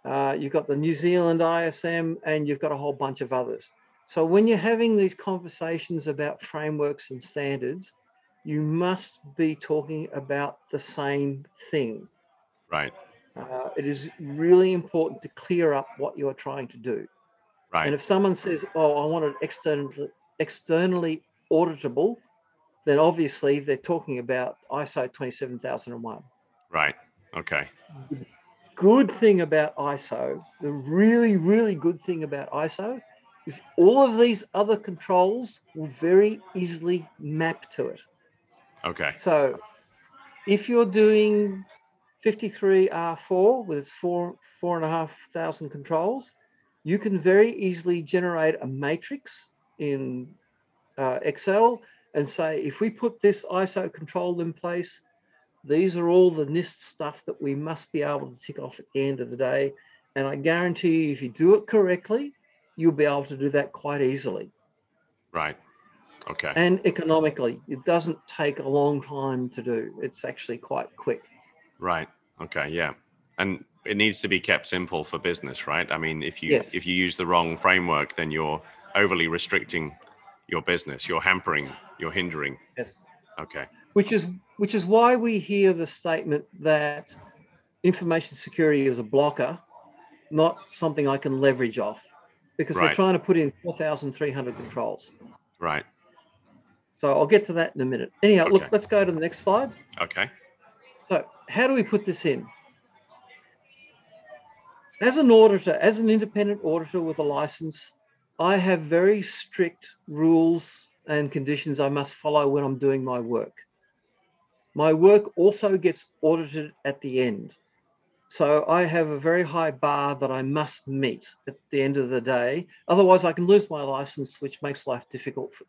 Uh, you've got the New Zealand ISM and you've got a whole bunch of others. So when you're having these conversations about frameworks and standards, you must be talking about the same thing. Right. Uh, it is really important to clear up what you're trying to do. Right. And if someone says, "Oh, I want an externally externally auditable, then obviously they're talking about ISO 27001. Right. Okay. good thing about ISO, the really, really good thing about ISO is all of these other controls will very easily map to it. Okay. So if you're doing 53R4 with its four, four and a half thousand controls, you can very easily generate a matrix in uh, Excel and say, if we put this ISO control in place, these are all the NIST stuff that we must be able to tick off at the end of the day. And I guarantee you, if you do it correctly, you'll be able to do that quite easily. Right. Okay. And economically, it doesn't take a long time to do. It's actually quite quick. Right. Okay. Yeah. And it needs to be kept simple for business, right? I mean, if you Yes. if you use the wrong framework, then you're overly restricting your business. You're hampering. You're hindering. Yes. Okay. Which is which is why we hear the statement that information security is a blocker, not something I can leverage off, because Right. they're trying to put in 4,300 controls. Right. So I'll get to that in a minute. Anyhow, look, let's go to the next slide. Okay. So, how do we put this in? As an auditor, as an independent auditor with a license, I have very strict rules and conditions I must follow when I'm doing my work. My work also gets audited at the end. So I have a very high bar that I must meet at the end of the day. Otherwise, I can lose my license, which makes life difficult for,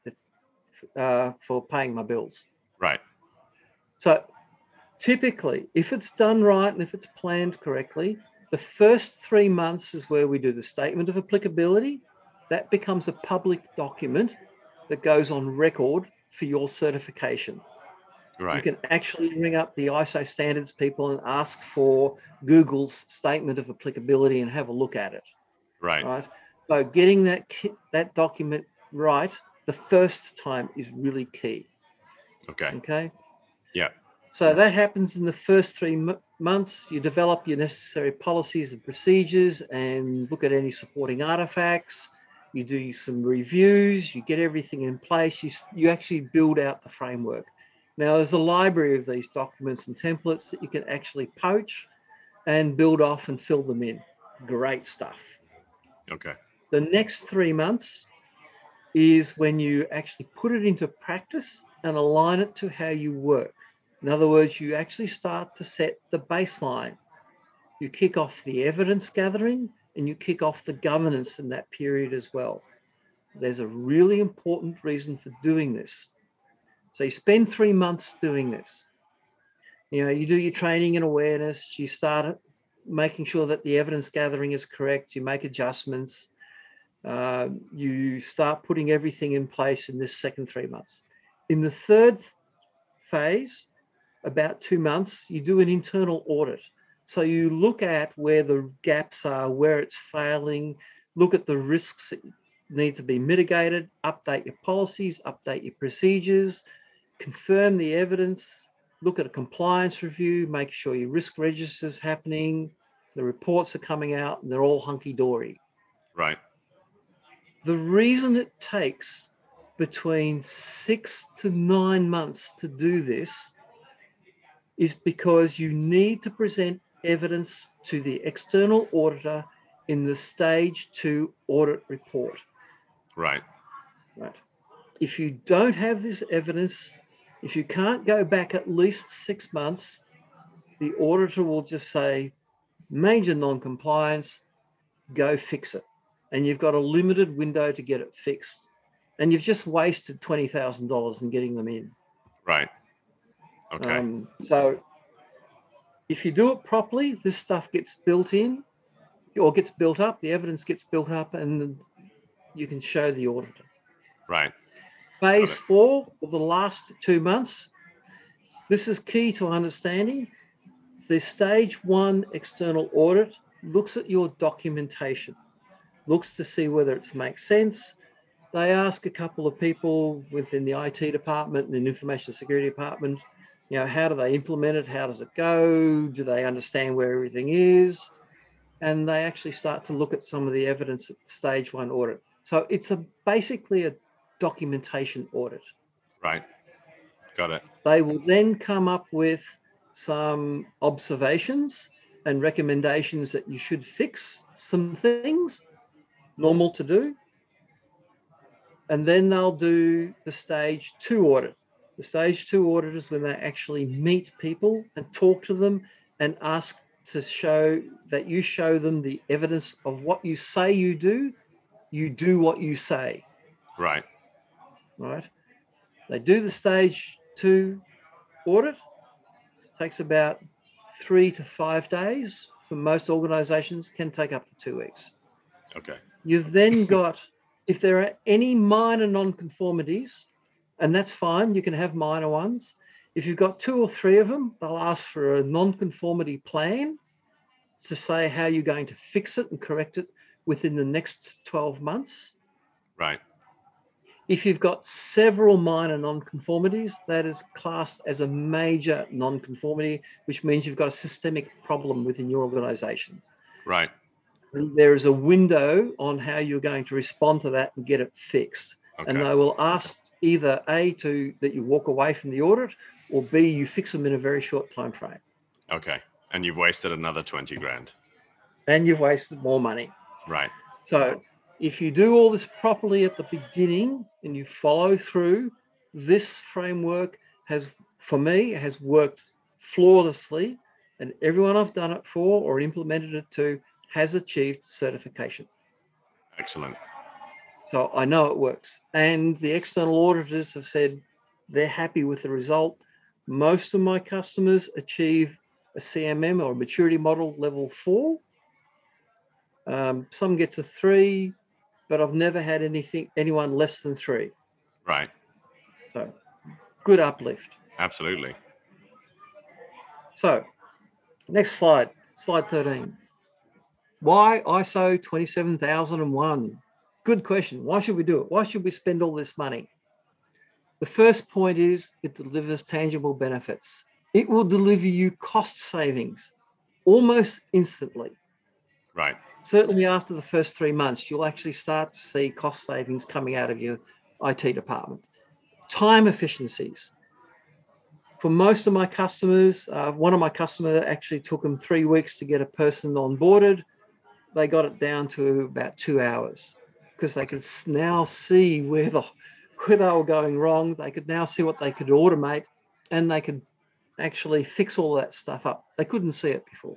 uh, for paying my bills. Right. So typically, if it's done right and if it's planned correctly, the first three months is where we do the statement of applicability. That becomes a public document that goes on record for your certification. Right. You can actually ring up the ISO standards people and ask for Google's statement of applicability and have a look at it. Right. Right. So getting that that document right the first time is really key. Okay. Okay. Yeah. So that happens in the first three m- months. You develop your necessary policies and procedures and look at any supporting artifacts. You do some reviews, you get everything in place, you, you actually build out the framework. Now, there's a library of these documents and templates that you can actually poach and build off and fill them in. Great stuff. Okay. The next three months is when you actually put it into practice and align it to how you work. In other words, you actually start to set the baseline. You kick off the evidence gathering and you kick off the governance in that period as well. There's a really important reason for doing this. So you spend three months doing this. You know, you do your training and awareness, you start making sure that the evidence gathering is correct, you make adjustments, uh, you start putting everything in place in this second three months. In the third phase, about two months, you do an internal audit. So you look at where the gaps are, where it's failing, look at the risks that need to be mitigated, update your policies, update your procedures, confirm the evidence, look at a compliance review, make sure your risk register is happening, the reports are coming out, and they're all hunky dory. Right. The reason it takes between six to nine months to do this is because you need to present evidence to the external auditor in the stage two audit report. Right. Right. If you don't have this evidence, if you can't go back at least six months, the auditor will just say, major non-compliance, go fix it. And you've got a limited window to get it fixed. And you've just wasted $20,000 in getting them in. Right. Okay. Um, so if you do it properly, this stuff gets built in or gets built up, the evidence gets built up, and you can show the auditor. right. Phase four, or the last two months, this is key to understanding. The stage one external audit looks at your documentation, looks to see whether it makes sense. They ask a couple of people within the IT department and the information security department, you know, how do they implement it? How does it go? Do they understand where everything is? And they actually start to look at some of the evidence at stage one audit. So it's a basically a documentation audit. Right. Got it. They will then come up with some observations and recommendations that you should fix some things, normal to do. And then they'll do the stage two audit. The stage two auditors when they actually meet people and talk to them and ask to show that you show them the evidence of what you say you do, you do what you say. Right. Right. They do the stage two audit. Takes about three to five days for most organizations, can take up to two weeks. Okay. You've then got, if there are any minor non-conformities, and that's fine, you can have minor ones. If you've got two or three of them, they'll ask for a non-conformity plan to say how you're going to fix it and correct it within the next 12 months. Right. If you've got several minor non-conformities, that is classed as a major non-conformity, which means you've got a systemic problem within your organizations. Right. And there is a window on how you're going to respond to that and get it fixed. Okay. And they will ask either A to that you walk away from the audit or B you fix them in a very short time frame. Okay. And you've wasted another 20 grand. And you've wasted more money. Right. So if you do all this properly at the beginning and you follow through, this framework has, for me, has worked flawlessly. And everyone I've done it for or implemented it to has achieved certification. Excellent. So I know it works. And the external auditors have said they're happy with the result. Most of my customers achieve a CMM or a maturity model level four. Um, some get to three, but I've never had anything anyone less than three. Right. So good uplift. Absolutely. So next slide, slide 13. Why ISO 27001? Good question. Why should we do it? Why should we spend all this money? The first point is it delivers tangible benefits. It will deliver you cost savings almost instantly. Right. Certainly after the first three months, you'll actually start to see cost savings coming out of your IT department. Time efficiencies. For most of my customers, uh, one of my customers actually took them three weeks to get a person onboarded. They got it down to about two hours because they could now see where the where they were going wrong. They could now see what they could automate, and they could actually fix all that stuff up. They couldn't see it before.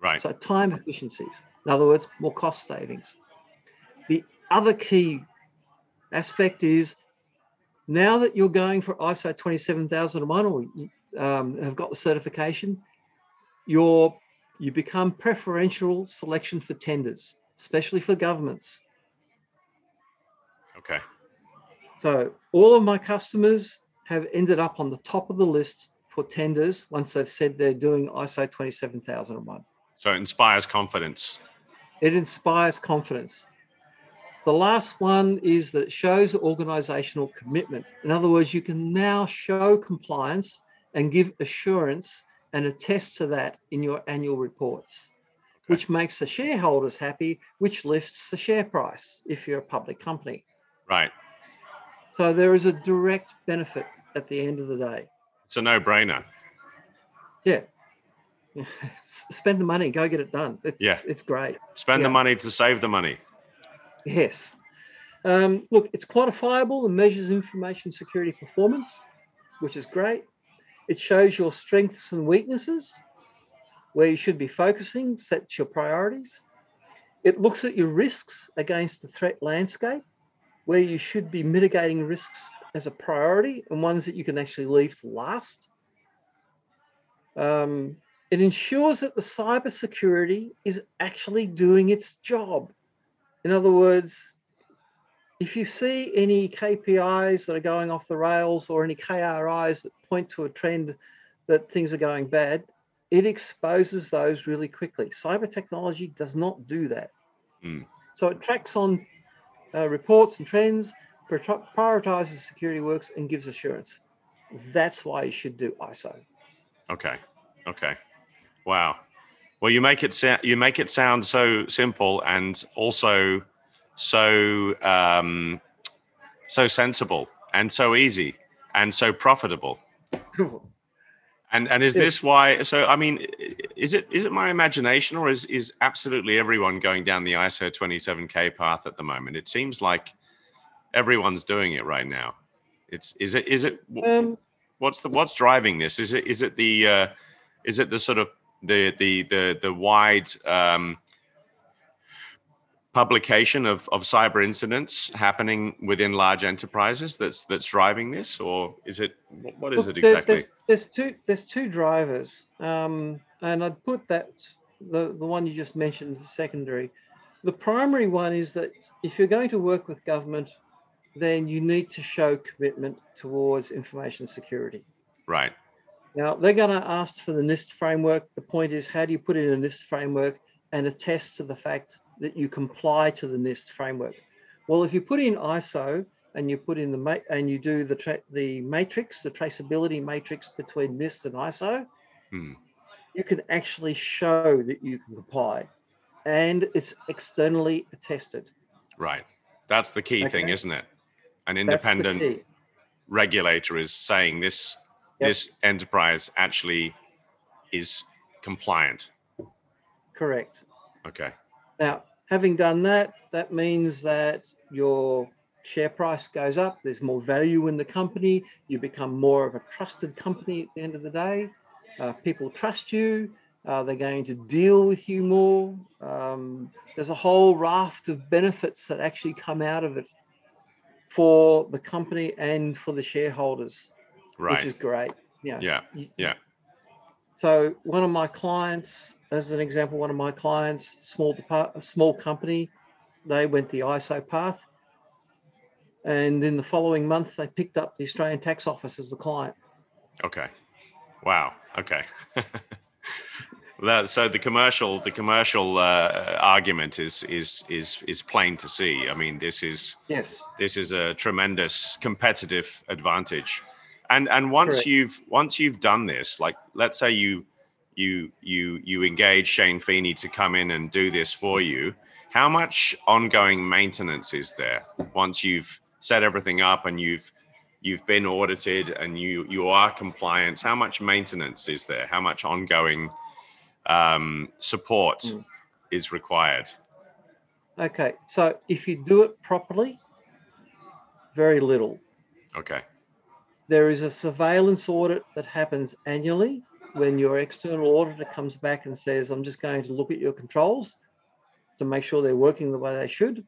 Right. So time efficiencies. In other words, more cost savings. The other key aspect is now that you're going for ISO 27001 or um, have got the certification, you're you become preferential selection for tenders, especially for governments. Okay. So all of my customers have ended up on the top of the list for tenders once they've said they're doing ISO 27001. So it inspires confidence. It inspires confidence. The last one is that it shows organizational commitment. In other words, you can now show compliance and give assurance and attest to that in your annual reports, which makes the shareholders happy, which lifts the share price if you're a public company. Right. So there is a direct benefit at the end of the day. It's a no-brainer. Yeah. Spend the money, go get it done. It's, Yeah. it's great. Spend the money to save the money. Yes. Um, look, it's quantifiable and measures information security performance, which is great. It shows your strengths and weaknesses, where you should be focusing, sets your priorities. It looks at your risks against the threat landscape, where you should be mitigating risks as a priority and ones that you can actually leave to last. Um, it ensures that the cybersecurity is actually doing its job. In other words, if you see any KPIs that are going off the rails or any KRIs that point to a trend that things are going bad, it exposes those really quickly. Cyber technology does not do that. Mm. So it tracks on uh, reports and trends, prioritizes security works, and gives assurance. That's why you should do ISO. Okay. Okay. Wow. Well, you make it sa- you make it sound so simple and also so um, so sensible and so easy and so profitable. And and is this why? So I mean, is it is it my imagination, or is is absolutely everyone going down the ISO 27k path at the moment? It seems like everyone's doing it right now. It's is it is it Um, what's the what's driving this? Is it is it the uh, is it the sort of the the the the wide um, publication of of cyber incidents happening within large enterprises that's that's driving this, or is it what- what is Look, it exactly? There's, there's two there's two drivers, um, and I'd put that the the one you just mentioned as secondary. The primary one is that if you're going to work with government, then you need to show commitment towards information security. Right. Now they're going to ask for the NIST framework. The point is, how do you put it in a NIST framework and attest to the fact that you comply to the NIST framework? Well, if you put in ISO and you put in the and you do the tra- the matrix, the traceability matrix between NIST and ISO, Hmm. you can actually show that you can comply, and it's externally attested. Right. That's the key thing, isn't it? An independent regulator is saying this Yep. this enterprise actually is compliant. Correct. Okay. Now, having done that, that means that your share price goes up. There's more value in the company. You become more of a trusted company at the end of the day. Uh, people trust you. Uh, they're going to deal with you more. Um, there's a whole raft of benefits that actually come out of it for the company and for the shareholders, Right. which is great. Yeah. yeah. Yeah. So one of my clients, as an example, one of my clients, small depart, a small company, they went the ISO path, and in the following month, they picked up the Australian Tax Office as the client. Okay. Wow. Okay. that, so the commercial the commercial uh, argument is is is is plain to see. I mean, this is Yes. this is a tremendous competitive advantage and and once Correct. you've once you've done this like let's say you you you you engage shane feeney to come in and do this for you how much ongoing maintenance is there once you've set everything up and you've you've been audited and you you are compliant how much maintenance is there how much ongoing um, support Mm. is required Okay. So if you do it properly, very little. okay There is a surveillance audit that happens annually when your external auditor comes back and says, I'm just going to look at your controls to make sure they're working the way they should.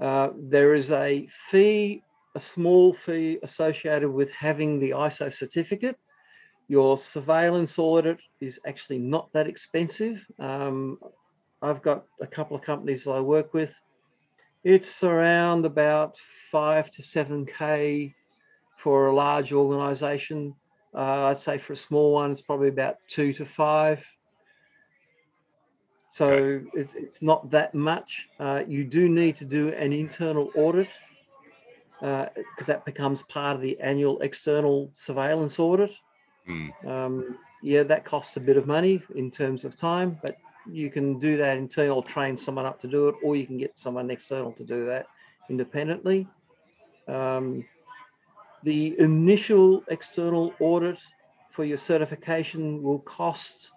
Uh, there is a fee, a small fee associated with having the ISO certificate. Your surveillance audit is actually not that expensive. Um, I've got a couple of companies that I work with. It's around about five to seven K for a large organization. Uh, I'd say for a small one, it's probably about two to five. So it's, it's not that much. Uh, you do need to do an internal audit because that becomes part of the annual external surveillance audit. Hmm. Um, yeah, that costs a bit of money in terms of time, but you can do that internal, train someone up to do it, or you can get someone external to do that independently. Um, the initial external audit for your certification will cost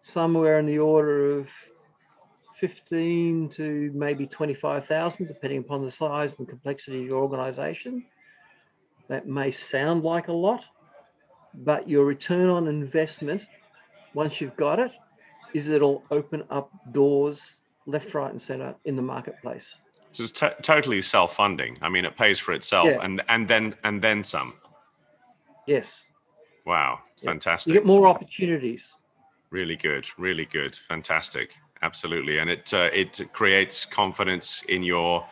somewhere in the order of 15 to maybe 25,000, depending upon the size and complexity of your organization. That may sound like a lot, but your return on investment, once you've got it, is it'll open up doors left, right, and center in the marketplace. Just t- totally self-funding. I mean, it pays for itself, Yeah. and and then and then some. Yes, Wow, Yeah. fantastic! you get more opportunities. Really good, really good, fantastic, absolutely, and it uh, it creates confidence in your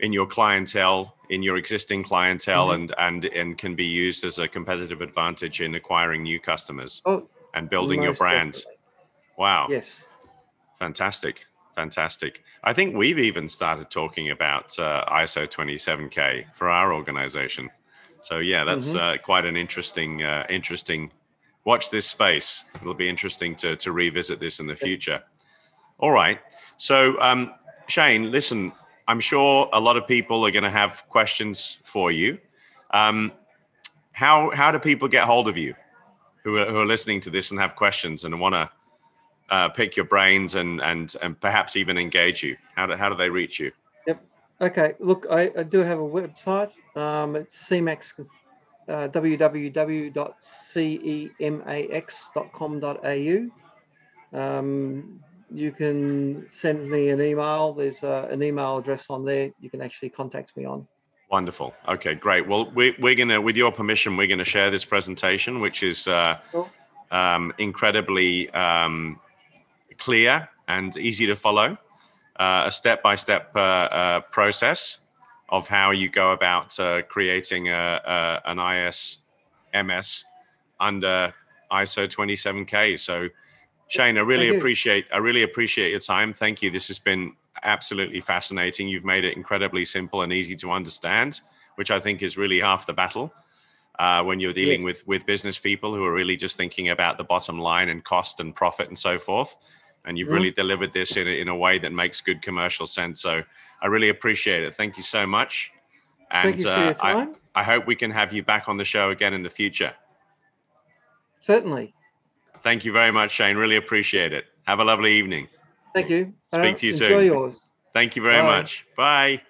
in your clientele, in your existing clientele, Mhm. and and and can be used as a competitive advantage in acquiring new customers Oh, and building your brand. definitely. Wow, Yes. fantastic, fantastic. I think we've even started talking about uh, ISO 27K for our organization. So yeah, that's Mhm. uh, quite an interesting, uh, interesting. Watch this space. It'll be interesting to to revisit this in the future. All right. So um, Shane, listen. I'm sure a lot of people are going to have questions for you. Um, how how do people get hold of you? who are, who are listening to this and have questions and want to uh, pick your brains and and and perhaps even engage you? How do how do they reach you? Yep. Okay. Look, I, I do have a website. Um, it's CMAX, uh, www.cemax.com.au. Um, you can send me an email. There's uh, an email address on there. You can actually contact me on. Wonderful. Okay, great. Well, we, we're going to, with your permission, we're going to share this presentation, which is uh, Sure. um, incredibly um, clear and easy to follow. Uh, a step by step process of how you go about uh, creating a, a, an ISMS under ISO 27K. So, Shane, I really appreciate I really appreciate your time. Thank you. This has been absolutely fascinating. You've made it incredibly simple and easy to understand, which I think is really half the battle. Uh, when you're dealing Yes. with with business people who are really just thinking about the bottom line and cost and profit and so forth, and you've Mhm. really delivered this in a, in a way that makes good commercial sense. So I really appreciate it. Thank you so much, and Thank you for uh, I. I hope we can have you back on the show again in the future. Certainly. Thank you very much, Shane. Really appreciate it. Have a lovely evening. Thank you. Speak Uh, to you enjoy soon. Enjoy yours. Thank you very Bye. much. Bye.